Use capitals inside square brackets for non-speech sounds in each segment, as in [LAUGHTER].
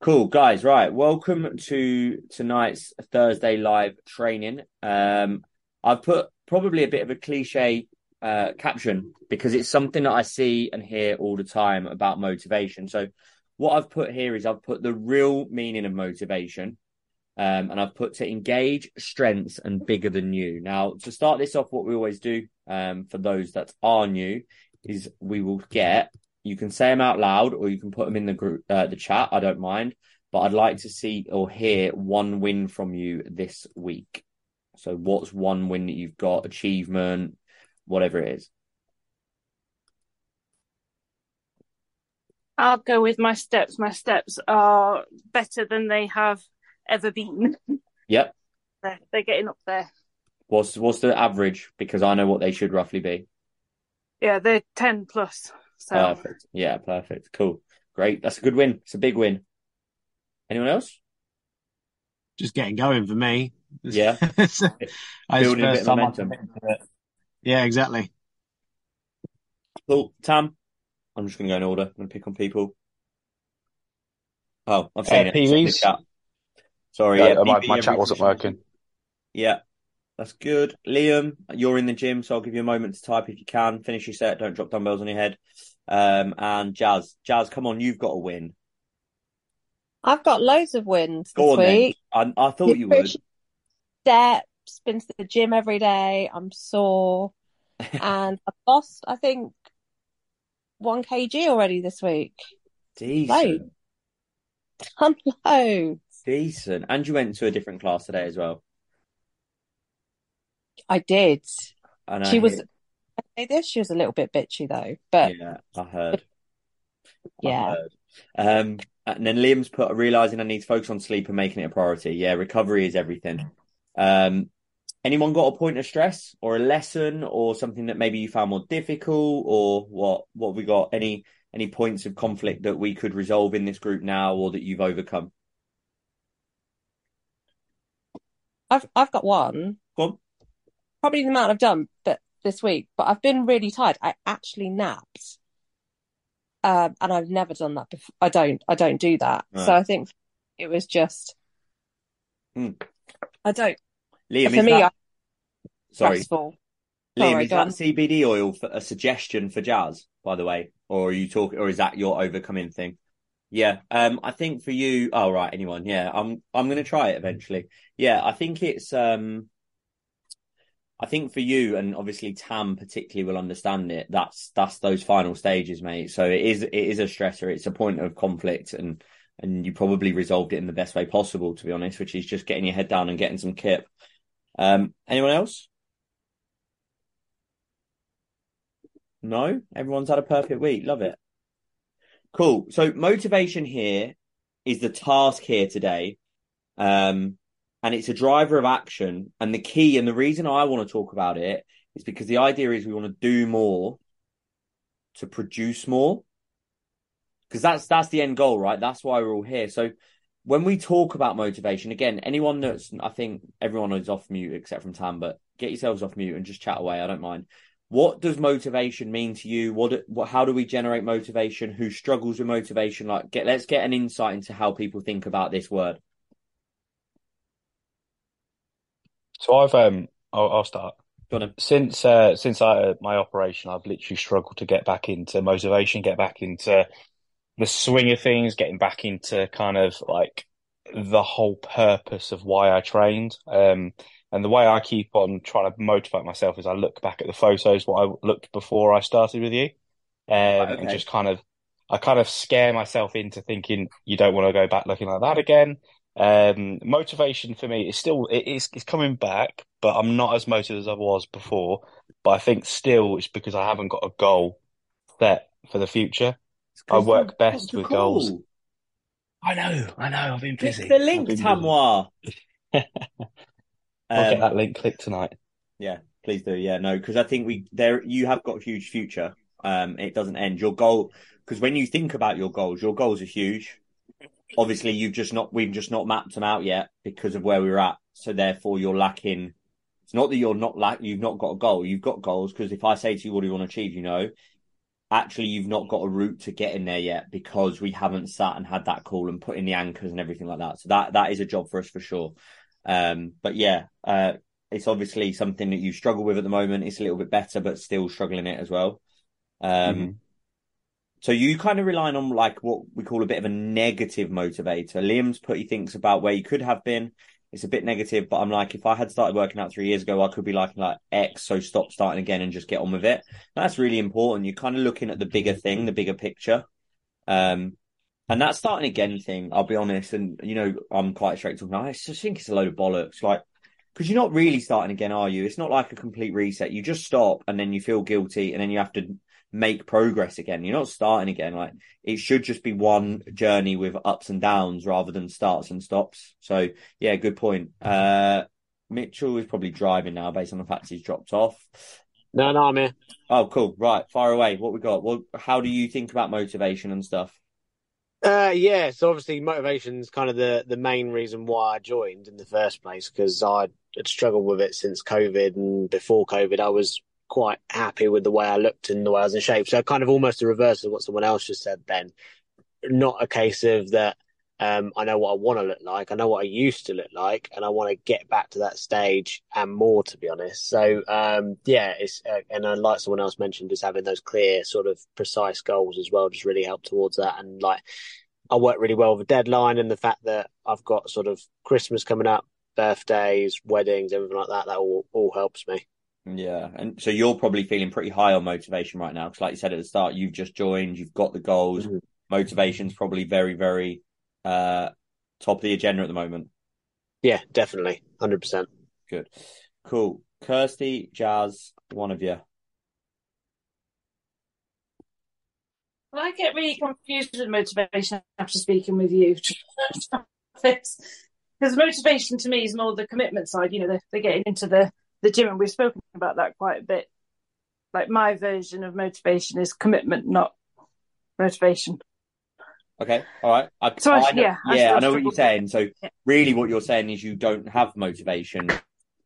Cool, guys. Right, welcome to tonight's Thursday live training. Um, I've put probably a bit of a cliche uh, caption because it's something that I see and hear all the time about motivation. So, what I've put here is I've put the real meaning of motivation, um, and I've put to engage strengths and bigger than you. Now, to start this off, what we always do um, for those that are new is we will get you can say them out loud or you can put them in the group, uh, the chat. I don't mind, but I'd like to see or hear one win from you this week. So, what's one win that you've got, achievement, whatever it is? I'll go with my steps. My steps are better than they have ever been. [LAUGHS] Yep. They're, they're getting up there. What's what's the average? Because I know what they should roughly be. Yeah, they're 10 plus. So Perfect. Yeah, perfect. Cool. Great. That's a good win. It's a big win. Anyone else? Just getting going for me. Yeah. [LAUGHS] I Building a bit of momentum. committing to it. Yeah, exactly. Cool. Tam, I'm just going to go in order. I'm going to pick on people. Oh, I've seen Uh, it. It's in the PVs? chat. Sorry. Yeah, Yeah, my, my chat wasn't working. Yeah, that's good. Liam, you're in the gym, so I'll give you a moment to type if you can. Finish your set. Don't drop dumbbells on your head. Um, and Jazz, Jazz, come on, you've got to win. I've got loads of wins Go this on then. week. I, I thought you would. Steps, been to the gym every day. I'm sore, [LAUGHS] and I've lost, I think, one kg already this week. Decent, [LAUGHS] I'm low. decent. And you went to a different class today as well. I did. I She was. This. She was a little bit bitchy though, but yeah, I heard. I yeah, heard. Um, and then Liam's put realizing I need to focus on sleep and making it a priority. Yeah, recovery is everything. Um, anyone got a point of stress or a lesson or something that maybe you found more difficult or what? What have we got? Any any points of conflict that we could resolve in this group now or that you've overcome? I've I've got one. Go on. Probably the amount I've done, but this week. But I've been really tired. I actually napped, um, and I've never done that before. I don't. I don't do that. So I think it was just. Hmm. I don't. Liam, For is me, that sorry, stressful. Liam, Sorry, is that on. CBD oil for a suggestion for Jazz, by the way, or are you talking, or is that your overcoming thing? Yeah, um, I think for you, oh right, anyone, yeah, I'm I'm gonna try it eventually. Yeah, I think it's um, I think for you, and obviously Tam particularly will understand it. That's that's those final stages, mate. So it is it is a stressor. It's a point of conflict, and and you probably resolved it in the best way possible, to be honest, which is just getting your head down and getting some kip. Um, anyone else? No, everyone's had a perfect week. Love it. Cool. So motivation here is the task here today. Um, and it's a driver of action. And the key and the reason I want to talk about it is because the idea is we want to do more to produce more. Because that's that's the end goal, right? That's why we're all here. So when we talk about motivation, again, anyone that's I think everyone is off mute except from Tam, but get yourselves off mute and just chat away. I don't mind. What does motivation mean to you? What, what how do we generate motivation? Who struggles with motivation? Like get let's get an insight into how people think about this word. So I've um I'll, I'll start. Since uh since I my operation, I've literally struggled to get back into motivation, get back into the swing of things, getting back into kind of like the whole purpose of why I trained. Um, and the way I keep on trying to motivate myself is I look back at the photos what I looked before I started with you, um, Right, and just kind of I kind of scare myself into thinking you don't want to go back looking like that again. Um, motivation for me is still it is it's coming back, but I'm not as motivated as I was before. But I think still it's because I haven't got a goal set for the future. I work best Dr. with goals. I know, I know, I've been Click busy. the I've link, been busy. Tamois. [LAUGHS] I'll get Um, that link clicked tonight. Yeah, please do. Yeah, no, because I think we there you have got a huge future. Um, it doesn't end. Your goal, because when you think about your goals, your goals are huge. Obviously, you've just not we've just not mapped them out yet because of where we're at. So therefore, you're lacking. It's not that you're not lack. You've not got a goal. You've got goals because if I say to you, "What do you want to achieve?" You know, actually you've not got a route to get in there yet because we haven't sat and had that call and put in the anchors and everything like that. So that that is a job for us for sure. Um, but yeah, uh, it's obviously something that you struggle with at the moment. It's a little bit better, but still struggling it as well. Um, Mm-hmm. So you kind of relying on like what we call a bit of a negative motivator. Liam's put he thinks about where you could have been. It's a bit negative, but I'm like, if I had started working out three years ago, I could be like like X, so stop starting again and just get on with it. That's really important. You're kind of looking at the bigger thing, the bigger picture. Um, and that starting again thing, I'll be honest, and you know, I'm quite straight talking. I just think it's a load of bollocks. Like, because you're not really starting again, are you? It's not like a complete reset. You just stop and then you feel guilty and then you have to make progress again. You're not starting again. Like it should just be one journey with ups and downs rather than starts and stops. So yeah, good point. Uh, Mitchell is probably driving now based on the fact he's dropped off. No, no, I'm here. Oh, cool. Right. Fire away. What we got? Well, how do you think about motivation and stuff? Uh, yeah, so obviously motivation's kind of the the main reason why I joined in the first place because I had struggled with it since COVID and before COVID I was quite happy with the way I looked and the way I was in shape. So kind of almost the reverse of what someone else just said then. Not a case of that um, I know what I want to look like, I know what I used to look like, and I want to get back to that stage and more, to be honest. So um, yeah, it's uh, and uh, like someone else mentioned, just having those clear, sort of precise goals as well, just really help towards that. And like, I work really well with a deadline, and the fact that I've got sort of Christmas coming up, birthdays, weddings, everything like that, that all all helps me. Yeah, and so you're probably feeling pretty high on motivation right now because, like you said at the start, you've just joined, you've got the goals. Mhm. Motivation's probably very, very uh, top of the agenda at the moment. Yeah, definitely, hundred percent. Good, cool. Kirsty, Jazz, one of you. Well, I get really confused with motivation after speaking with you. [LAUGHS] Because motivation to me is more the commitment side. You know, they're, they're getting into the, the gym, and we've spoken about that quite a bit. Like my version of motivation is commitment, not motivation. Okay, all right. I, So I- I know, yeah, I yeah, still I know what you're saying. So Yeah. really, what you're saying is you don't have motivation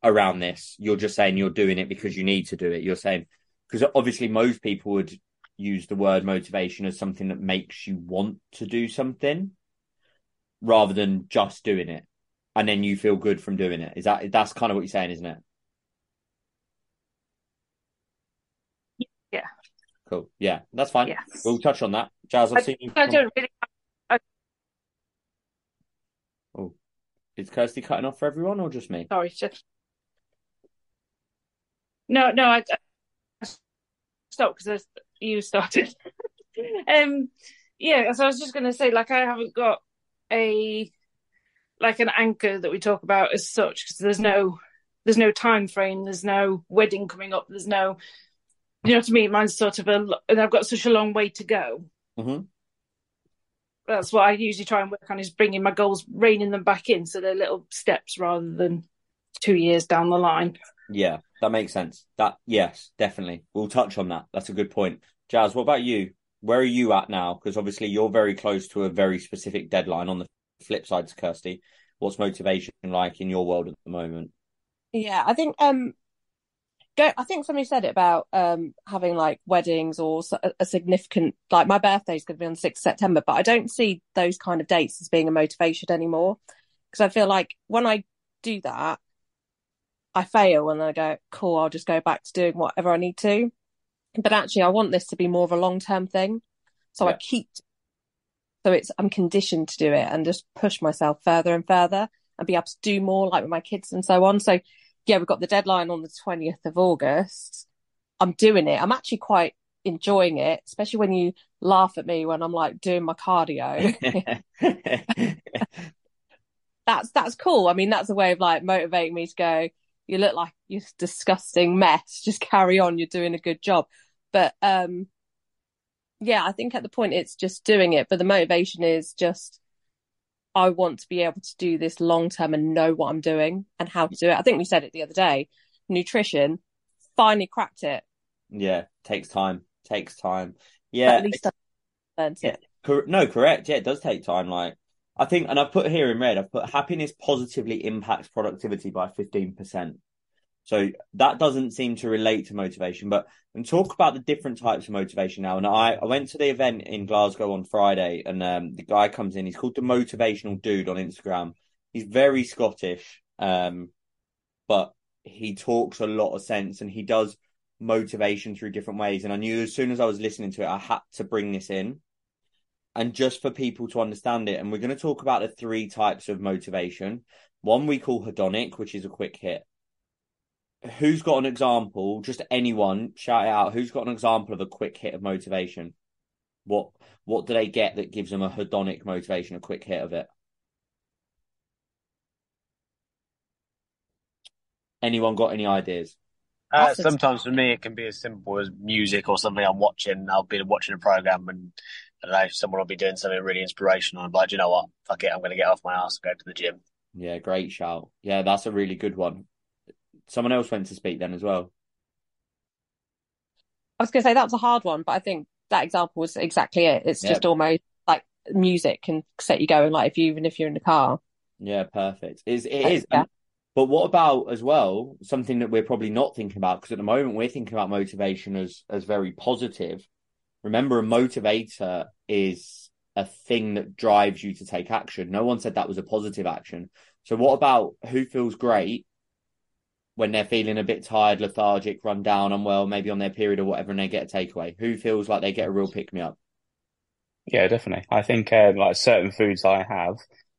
around this. You're just saying you're doing it because you need to do it. You're saying because obviously most people would use the word motivation as something that makes you want to do something rather than just doing it, and then you feel good from doing it. Is that that's kind of what you're saying, isn't it? Yeah. Cool. Yeah, that's fine. Yeah. We'll touch on that. Jazz, I've seen you. I don't really. Oh, is Kirsty cutting off for everyone or just me? Sorry, just no, no. I, I stopped because you started. [LAUGHS] um, yeah. So I was just going to say, like, I haven't got a like an anchor that we talk about as such because there's no there's no time frame. There's no wedding coming up. There's no, you know what I mean. Mine's sort of a, and I've got such a long way to go. hmm That's what I usually try and work on is bringing my goals, reining them back in, so they're little steps rather than two years down the line. Yeah, that makes sense. That yes, definitely. We'll touch on that. That's a good point. Jazz, what about you? Where are you at now? Because obviously you're very close to a very specific deadline. On the flip side to Kirsty, what's motivation like in your world at the moment? Yeah, I think um go I think somebody said it about um having like weddings or a significant like my birthday is going to be on 6th September, but I don't see those kind of dates as being a motivation anymore because I feel like when I do that I fail and I go, cool, I'll just go back to doing whatever I need to. But actually I want this to be more of a long-term thing. So I keep so it's I'm conditioned to do it and just push myself further and further and be able to do more like with my kids and so on. So yeah, we've got the deadline on the 20th of August. I'm doing it. I'm actually quite enjoying it, especially when you laugh at me when I'm like doing my cardio. [LAUGHS] that's that's cool. I mean, that's a way of like motivating me to go, you look like you're a disgusting mess. Just carry on. You're doing a good job. But um yeah, I think at the point it's just doing it, but the motivation is just I want to be able to do this long term and know what I'm doing and how to do it. I think we said it the other day. Nutrition finally cracked it. yeah, takes time. Takes time. But Yeah, at least I learned Yeah. it. No, correct. Yeah, it does take time. Like I think, and I've put here in red, I've put happiness positively impacts productivity by fifteen percent. So that doesn't seem to relate to motivation, but and talk about the different types of motivation now. And I, I went to the event in Glasgow on Friday and um, the guy comes in, he's called the motivational dude on Instagram. He's very Scottish. Um, but he talks a lot of sense and he does motivation through different ways. And I knew as soon as I was listening to it, I had to bring this in. And just for people to understand it, and we're going to talk about the three types of motivation. One we call hedonic, which is a quick hit. Who's got an example? Just anyone, shout it out. Who's got an example of a quick hit of motivation? What what do they get that gives them a hedonic motivation, a quick hit of it? Anyone got any ideas? Uh, sometimes for me, it can be as simple as music or something I'm watching. I'll be watching a program and I don't know, someone will be doing something really inspirational. I'm like, you know what? Fuck it. I'm going to get off my ass and go to the gym. Yeah, great shout. Yeah, that's a really good one. Someone else went to speak then as well. I was going to say that was a hard one, but I think that example was exactly it. It's yeah. just almost like music can set you going. Like if you even if you're in the car. Yeah, perfect. Is it is. Yeah. But what about as well something that we're probably not thinking about because at the moment we're thinking about motivation as as very positive. Remember, a motivator is a thing that drives you to take action. No one said that was a positive action. So what about who feels great when they're feeling a bit tired, lethargic, run down, unwell, maybe on their period or whatever, and they get a takeaway? Who feels like they get a real pick me up? Yeah, definitely. I think uh, like certain foods I have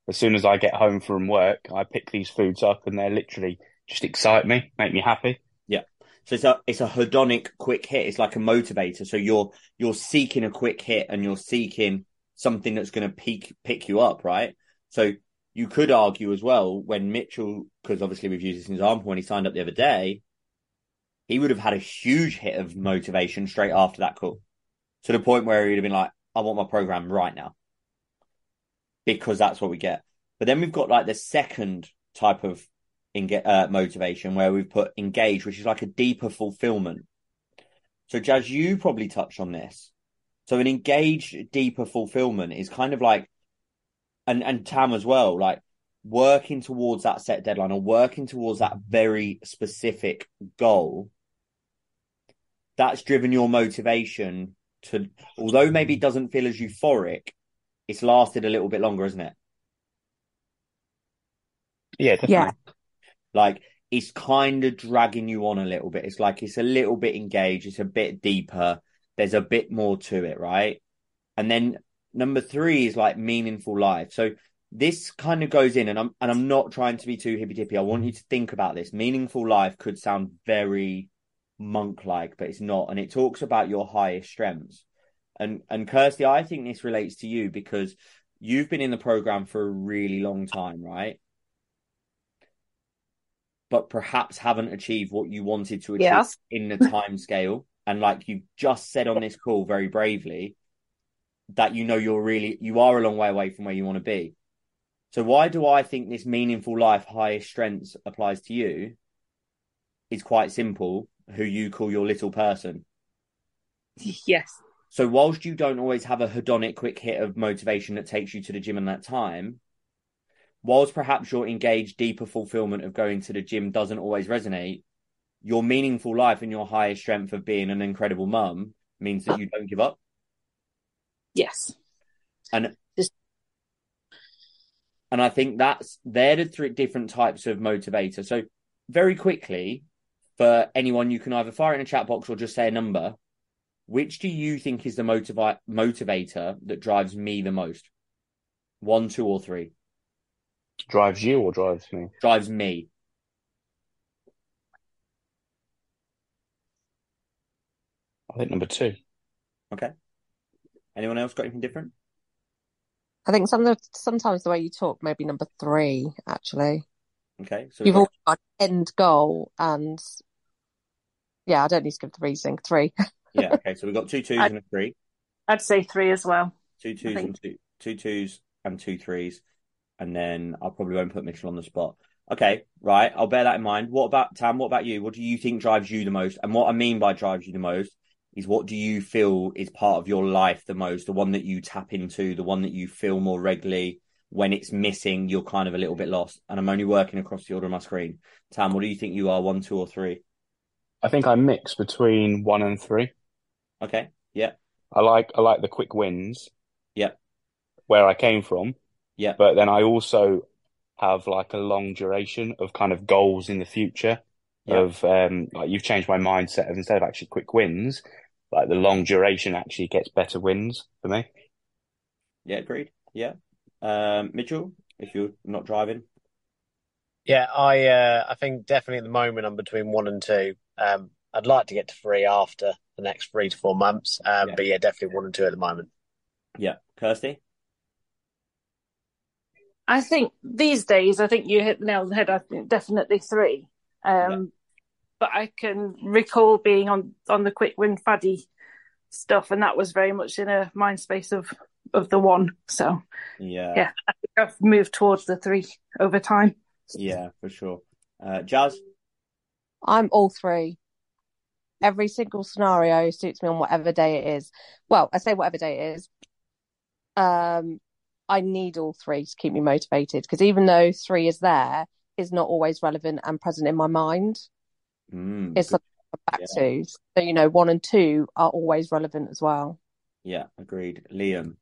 as soon as I get home from work, I pick these foods up and they're literally just excite me, make me happy. Yeah. So it's a it's a hedonic quick hit. It's like a motivator. So you're you're seeking a quick hit and you're seeking something that's going to pick pick you up, right? So you could argue as well when Mitchell, because obviously we've used this example when he signed up the other day, he would have had a huge hit of motivation straight after that call, to the point where he'd have been like, "I want my program right now." because that's what we get. But then we've got like the second type of uh, motivation where we've put engage, which is like a deeper fulfillment. So, Jazz, you probably touched on this. So, an engaged, deeper fulfillment is kind of like, and and Tam as well, like working towards that set deadline or working towards that very specific goal. That's driven your motivation to, although maybe it mm. doesn't feel as euphoric, it's lasted a little bit longer, isn't it? Yeah, definitely. Yeah. Like it's kind of dragging you on a little bit. It's like it's a little bit engaged, it's a bit deeper, there's a bit more to it, right? And then number three is like meaningful life. So this kind of goes in and I'm and I'm not trying to be too hippy dippy. I want you to think about this. Meaningful life could sound very monk like, but it's not. And it talks about your highest strengths. And and Kirsty, I think this relates to you because you've been in the program for a really long time, right? But perhaps haven't achieved what you wanted to achieve in the time scale. And like you just said on this call very bravely, that you know you're really you are a long way away from where you want to be. So why do I think this meaningful life highest strengths applies to you? Is quite simple. Who you call your little person. Yes. So whilst you don't always have a hedonic quick hit of motivation that takes you to the gym in that time, whilst perhaps your engaged deeper fulfillment of going to the gym doesn't always resonate, your meaningful life and your highest strength of being an incredible mum means that you don't give up. Yes. And and I think that's they're the three different types of motivator. So very quickly, for anyone, you can either fire in a chat box or just say a number. Which do you think is the motivi- motivator that drives me the most? One, two, or three? Drives you or drives me? Drives me. I think number two. Okay. Anyone else got anything different? I think some sometimes the way you talk, maybe number three, actually. Okay. So you've got... got end goal and yeah, I don't need to give the reason. Three. [LAUGHS] yeah. Okay. So we've got two twos I'd, and a three. I'd say three as well. Two twos and two two twos and two threes, and then I probably won't put Mitchell on the spot. Okay, right. I'll bear that in mind. What about Tam? What about you? What do you think drives you the most? And what I mean by drives you the most is what do you feel is part of your life the most? The one that you tap into, the one that you feel more regularly, when it's missing, you're kind of a little bit lost. And I'm only working across the order of my screen. Tam, what do you think you are? One, two, or three? I think I mix between one and three. Okay. Yeah. I like I like the quick wins. Yeah. Where I came from. Yeah. But then I also have like a long duration of kind of goals in the future. Yeah. Of um like you've changed my mindset of instead of actually quick wins, like the long duration actually gets better wins for me. Yeah, agreed. Yeah. Um, Mitchell, if you're not driving. Yeah, I uh, I think definitely at the moment I'm between one and two. Um, I'd like to get to three after the next three to four months. Um, Yeah. but yeah, definitely one and two at the moment. Yeah. Kirsty? I think these days, I think you hit the nail on the head. I think definitely three. Um, Yeah. But I can recall being on on the quick win faddy stuff, and that was very much in a mind space of of the one. So Yeah. Yeah. I think I've moved towards the three over time. Yeah, for sure. Uh, Jazz? I'm all three. Every single scenario suits me on whatever day it is. Well, I say whatever day it is. Um, I need all three to keep me motivated because even though three is there, is not always relevant and present in my mind. Mm, It's good. something come back Yeah. to. So, you know, one and two are always relevant as well. Yeah, agreed. Liam?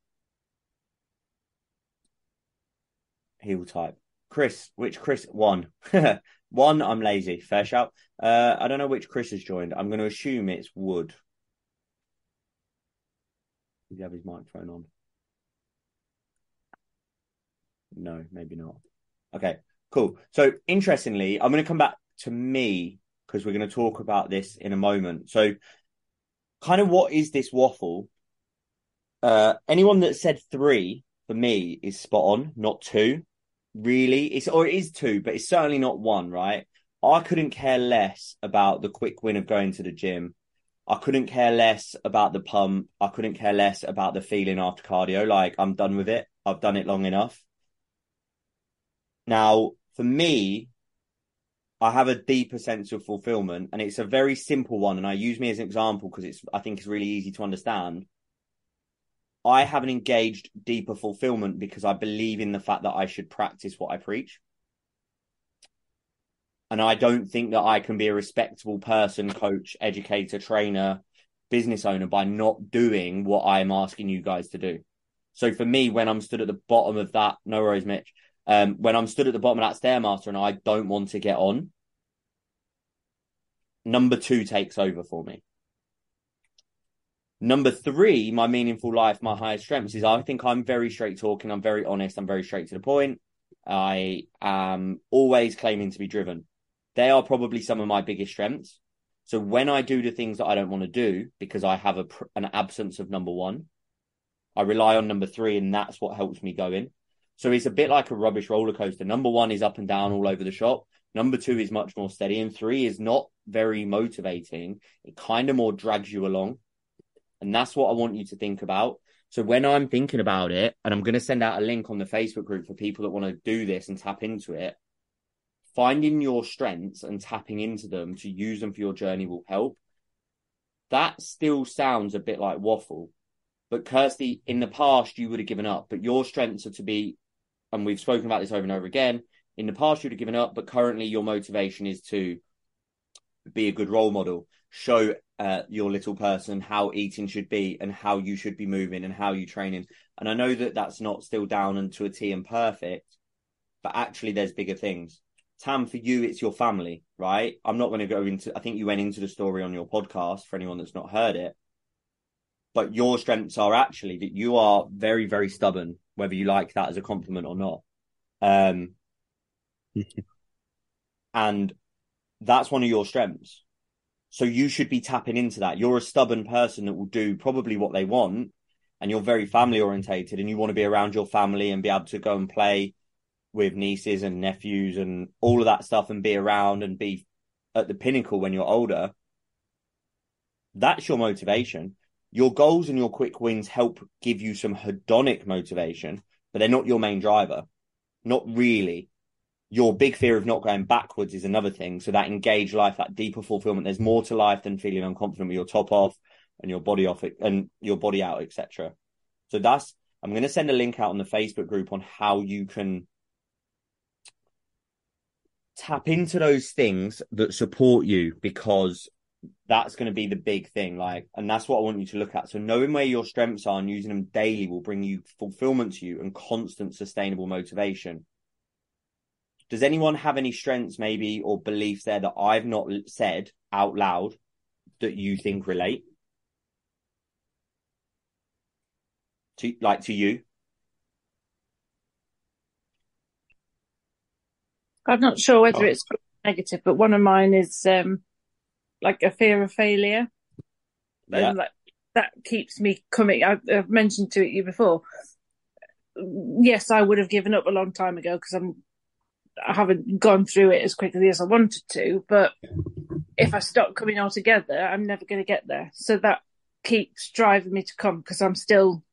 Heel type. Chris, which Chris? One. [LAUGHS] One, I'm lazy. Fair shout. Uh, I don't know which Chris has joined. I'm going to assume it's Wood. Does he have his microphone on? No, maybe not. Okay, cool. So, interestingly, I'm going to come back to me because we're going to talk about this in a moment. So, kind of what is this waffle? Uh, anyone that said three for me is spot on, not two. Really, it's or it is two, but it's certainly not one. Right? I couldn't care less about the quick win of going to the gym. I couldn't care less about the pump. I couldn't care less about the feeling after cardio. Like I'm done with it. I've done it long enough. Now, for me, I have a deeper sense of fulfillment, and it's a very simple one. And I use me as an example because it's I think it's really easy to understand. I have an engaged deeper fulfillment because I believe in the fact that I should practice what I preach. And I don't think that I can be a respectable person, coach, educator, trainer, business owner by not doing what I'm asking you guys to do. So for me, when I'm stood at the bottom of that, no worries, Mitch. Um, when I'm stood at the bottom of that stairmaster and I don't want to get on, number two takes over for me. Number three, my meaningful life, my highest strengths is I think I'm very straight talking. I'm very honest. I'm very straight to the point. I am always claiming to be driven. They are probably some of my biggest strengths. So when I do the things that I don't want to do because I have a, an absence of number one, I rely on number three, and that's what helps me go in. So it's a bit like a rubbish roller coaster. Number one is up and down all over the shop. Number two is much more steady, and three is not very motivating. It kind of more drags you along. And that's what I want you to think about. So when I'm thinking about it, and I'm going to send out a link on the Facebook group for people that want to do this and tap into it, finding your strengths and tapping into them to use them for your journey will help. That still sounds a bit like waffle. But Kirsty, in the past, you would have given up, but your strengths are to be, and we've spoken about this over and over again. In the past, you'd have given up, but currently your motivation is to be a good role model, show uh, your little person how eating should be and how you should be moving and how you training. And I know that that's not still down and to a T and perfect, but actually there's bigger things. Tam, for you, it's your family, right? I'm not going to go into, I think you went into the story on your podcast for anyone that's not heard it. But your strengths are actually that you are very, very stubborn, whether you like that as a compliment or not. Um, [LAUGHS] and that's one of your strengths. So you should be tapping into that. You're a stubborn person that will do probably what they want, and you're very family orientated, and you want to be around your family and be able to go and play with nieces and nephews and all of that stuff and be around and be at the pinnacle when you're older. That's your motivation. Your goals and your quick wins help give you some hedonic motivation, but they're not your main driver. Not really your big fear of not going backwards is another thing. So that engaged life, that deeper fulfillment, there's more to life than feeling unconfident with your top off and your body off and your body out, etc. So that's I'm going to send a link out on the Facebook group on how you can tap into those things that support you because that's going to be the big thing like and that's what i want you to look at. So knowing where your strengths are and using them daily will bring you fulfillment to you and constant sustainable motivation. Does anyone have any strengths maybe or beliefs there that i've not said out loud that you think relate? To like to you? I'm not sure whether Oh. it's negative, but one of mine is um, like a fear of failure. yeah And like, that keeps me coming. I've, I've mentioned to you before. Yes, I would have given up a long time ago because I'm I haven't gone through it as quickly as I wanted to. But if I stop coming altogether, I'm never going to get there. So that keeps driving me to come because I'm still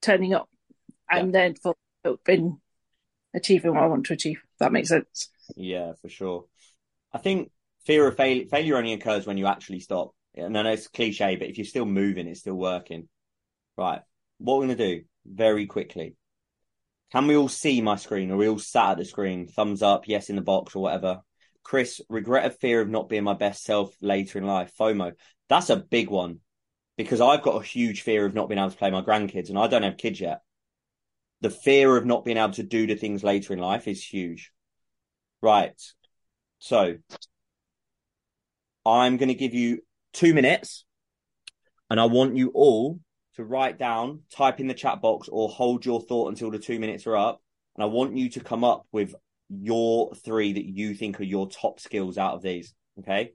turning up and then full up in achieving what I want to achieve. If that makes sense. Yeah, for sure. I think fear of failure failure only occurs when you actually stop. And I know it's cliche, but if you're still moving, it's still working. Right. What we're gonna do very quickly. Can we all see my screen? Are we all sat at the screen? Thumbs up, yes in the box or whatever. Chris, regret of fear of not being my best self later in life. FOMO. That's a big one. Because I've got a huge fear of not being able to play my grandkids and I don't have kids yet. The fear of not being able to do the things later in life is huge. Right. So I'm going to give you two minutes and I want you all to write down, type in the chat box or hold your thought until the two minutes are up. And I want you to come up with your three that you think are your top skills out of these. Okay.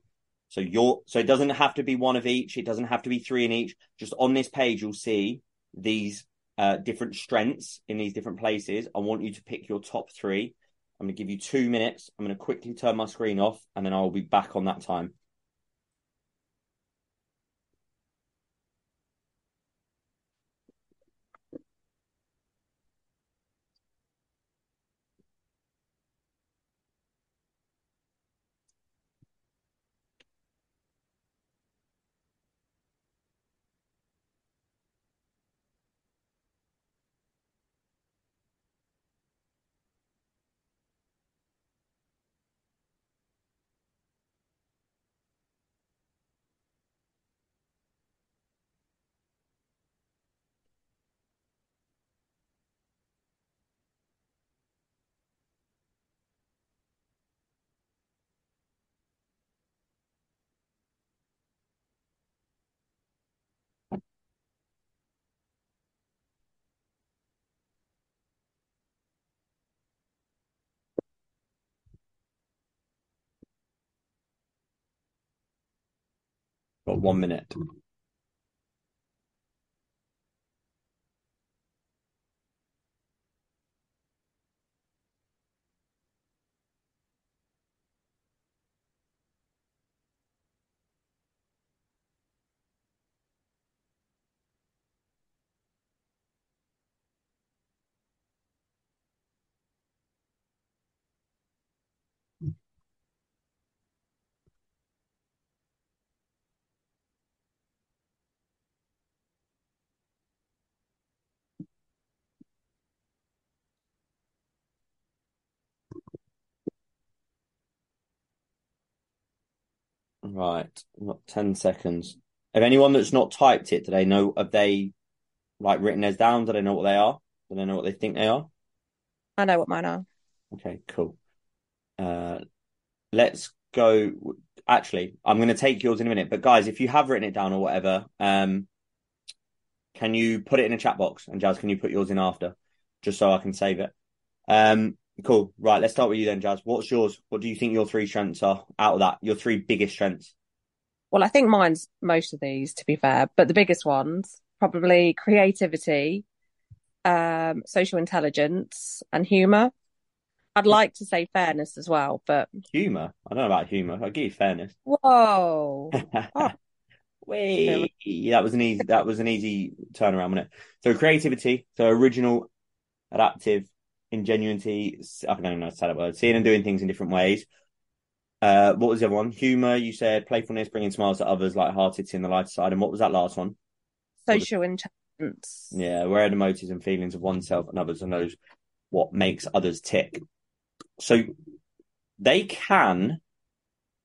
So your, so it doesn't have to be one of each. It doesn't have to be three in each. Just on this page, you'll see these uh, different strengths in these different places. I want you to pick your top three. I'm going to give you two minutes. I'm going to quickly turn my screen off and then I will be back on that time. Got one minute. Right. I've 10 seconds. If anyone that's not typed it, do they know, have they like written theirs down? Do they know what they are? Do they know what they think they are? I know what mine are. Okay, cool. Uh, let's go. Actually, I'm going to take yours in a minute, but guys, if you have written it down or whatever, um, can you put it in a chat box? And Jazz, can you put yours in after, just so I can save it? Um, cool. Right, let's start with you then, Jazz. What's yours? What do you think your three strengths are out of that? Your three biggest strengths? Well, I think mine's most of these, to be fair, but the biggest ones probably creativity, um, social intelligence, and humor. I'd like to say fairness as well, but Humor. I don't know about humor. I'll give you fairness. whoa. [LAUGHS] Oh. Wait, that was an easy that was an easy turnaround, wasn't it? So creativity, so original, adaptive, ingenuity. I don't even know how to say that word. Seeing and doing things in different ways. Uh, what was the other one? Humor. You said playfulness, bringing smiles to others, light-hearted, seeing the lighter side. And what was that last one? Social intelligence. Yeah, where are the motives and feelings of oneself and others and knows what makes others tick. So they can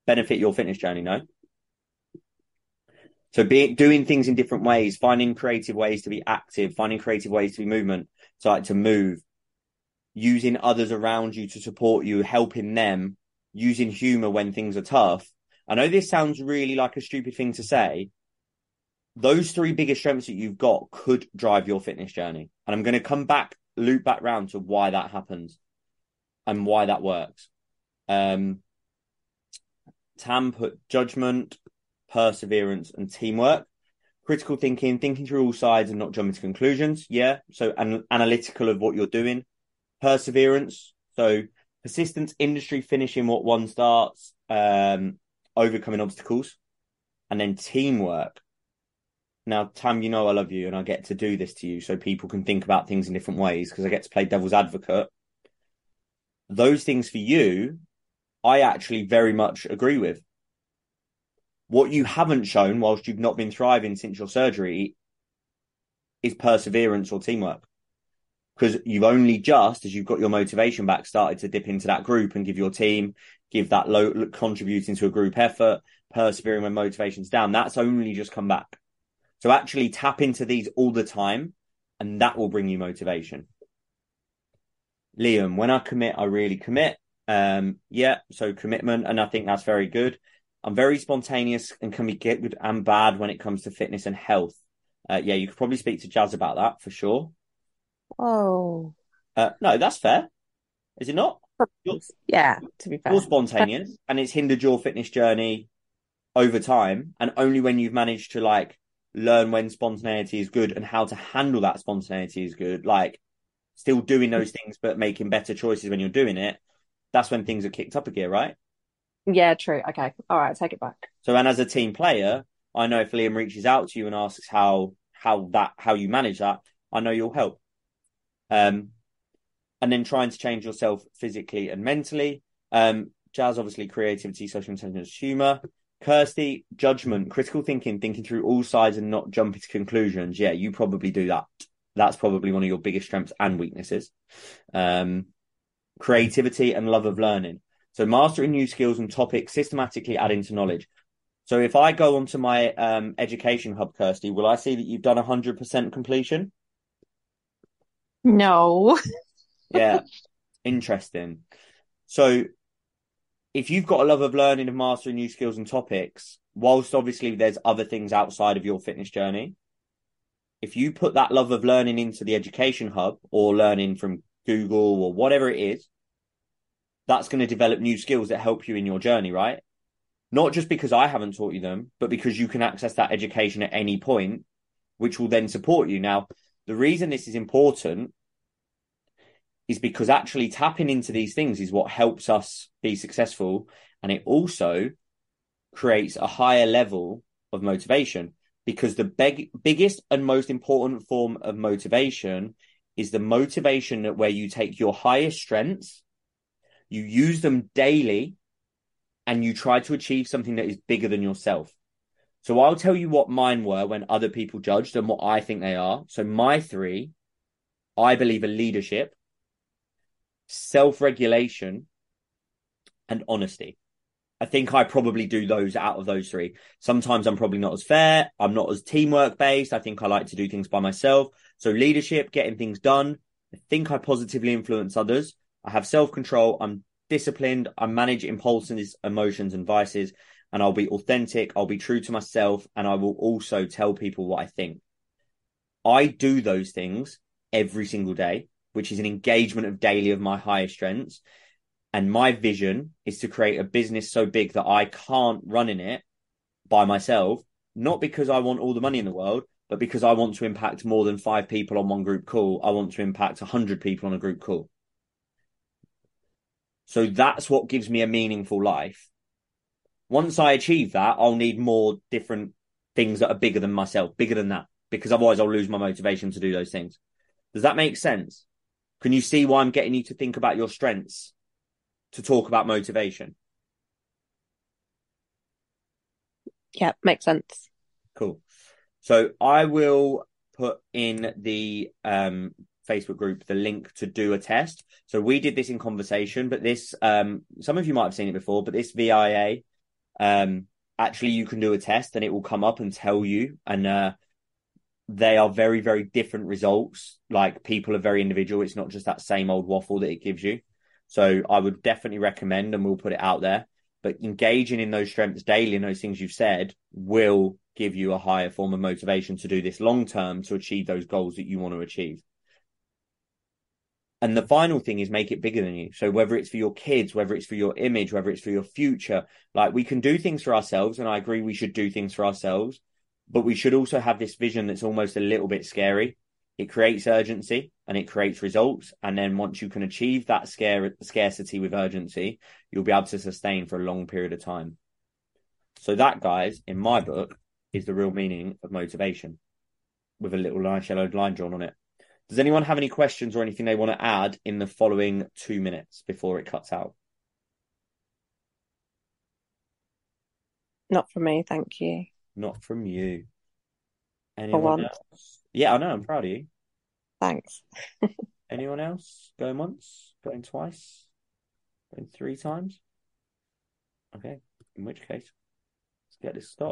benefit your fitness journey, no? So doing things in different ways, finding creative ways to be active, finding creative ways to be movement, so like to move, using others around you to support you, helping them, using humor when things are tough. I know this sounds really like a stupid thing to say. Those three biggest strengths that you've got could drive your fitness journey. And I'm going to come back, loop back round to why that happens and why that works. Um, Tam put judgment, perseverance, and teamwork. Critical thinking, thinking through all sides and not jumping to conclusions. Yeah. So an- analytical of what you're doing. Perseverance. So persistence, industry finishing what one starts, um, overcoming obstacles, and then teamwork. Now, Tam, you know I love you and I get to do this to you so people can think about things in different ways because I get to play devil's advocate. Those things for you, I actually very much agree with. What you haven't shown whilst you've not been thriving since your surgery is perseverance or teamwork. Because you've only just, as you've got your motivation back, started to dip into that group and give your team, give that low, contributing to a group effort, persevering when motivation's down. That's only just come back. So actually tap into these all the time and that will bring you motivation. Liam, when I commit, I really commit. Um, yeah, so commitment, and I think that's very good. I'm very spontaneous and can be good and bad when it comes to fitness and health. Uh, yeah, you could probably speak to Jazz about that for sure. Oh, uh, no, that's fair. Is it not? You're, yeah, to be fair. You're spontaneous and it's hindered your fitness journey over time. And only when you've managed to like learn when spontaneity is good and how to handle that spontaneity is good, like still doing those things, but making better choices when you're doing it, that's when things are kicked up a gear, right? Yeah, true. Okay. All right. Take it back. So, and as a team player, I know if Liam reaches out to you and asks how, how that, how you manage that, I know you'll help. Um, and then trying to change yourself physically and mentally. Um, Jazz, obviously, creativity, social intelligence, humor. Kirsty, judgment, critical thinking, thinking through all sides and not jumping to conclusions. Yeah, you probably do that. That's probably one of your biggest strengths and weaknesses. Um, creativity and love of learning. So mastering new skills and topics, systematically adding to knowledge. So if I go onto my um, education hub, Kirsty, will I see that you've done 100% completion? No. [LAUGHS] yeah. Interesting. So if you've got a love of learning and mastering new skills and topics, whilst obviously there's other things outside of your fitness journey, if you put that love of learning into the education hub or learning from Google or whatever it is, that's going to develop new skills that help you in your journey, right? Not just because I haven't taught you them, but because you can access that education at any point, which will then support you. Now, the reason this is important is because actually tapping into these things is what helps us be successful. And it also creates a higher level of motivation because the big, biggest and most important form of motivation is the motivation that where you take your highest strengths, you use them daily, and you try to achieve something that is bigger than yourself. So I'll tell you what mine were when other people judged and what I think they are. So my three, I believe, are leadership, self-regulation, and honesty. I think I probably do those out of those three. Sometimes I'm probably not as fair. I'm not as teamwork based. I think I like to do things by myself. So leadership, getting things done. I think I positively influence others. I have self control. I'm disciplined. I manage impulses, emotions, and vices. And I'll be authentic. I'll be true to myself. And I will also tell people what I think. I do those things every single day, which is an engagement of daily of my highest strengths. And my vision is to create a business so big that I can't run in it by myself, not because I want all the money in the world, but because I want to impact more than five people on one group call. I want to impact 100 people on a group call. So that's what gives me a meaningful life. Once I achieve that, I'll need more different things that are bigger than myself, bigger than that, because otherwise I'll lose my motivation to do those things. Does that make sense? Can you see why I'm getting you to think about your strengths to talk about motivation. Yeah, makes sense. Cool. So I will put in the um, Facebook group the link to do a test. So we did this in conversation, but this um, some of you might have seen it before, but this VIA um, actually you can do a test and it will come up and tell you and uh, they are very very different results. Like people are very individual. It's not just that same old waffle that it gives you. So I would definitely recommend, and we'll put it out there. But engaging in those strengths daily and those things you've said will give you a higher form of motivation to do this long term to achieve those goals that you want to achieve. And the final thing is make it bigger than you. So whether it's for your kids, whether it's for your image, whether it's for your future, like we can do things for ourselves. And I agree we should do things for ourselves, but we should also have this vision that's almost a little bit scary. It creates urgency and it creates results. And then once you can achieve that scare, scarcity with urgency, you'll be able to sustain for a long period of time. So that, guys, in my book, is the real meaning of motivation with a little nice yellow line drawn on it. Does anyone have any questions or anything they want to add in the following two minutes before it cuts out? Not from me, thank you. Not from you. For Anyone once. else? Yeah, I know. I'm proud of you. Thanks. [LAUGHS] Anyone else? Going once? Going twice? Going three times? Okay. In which case, let's get this stopped.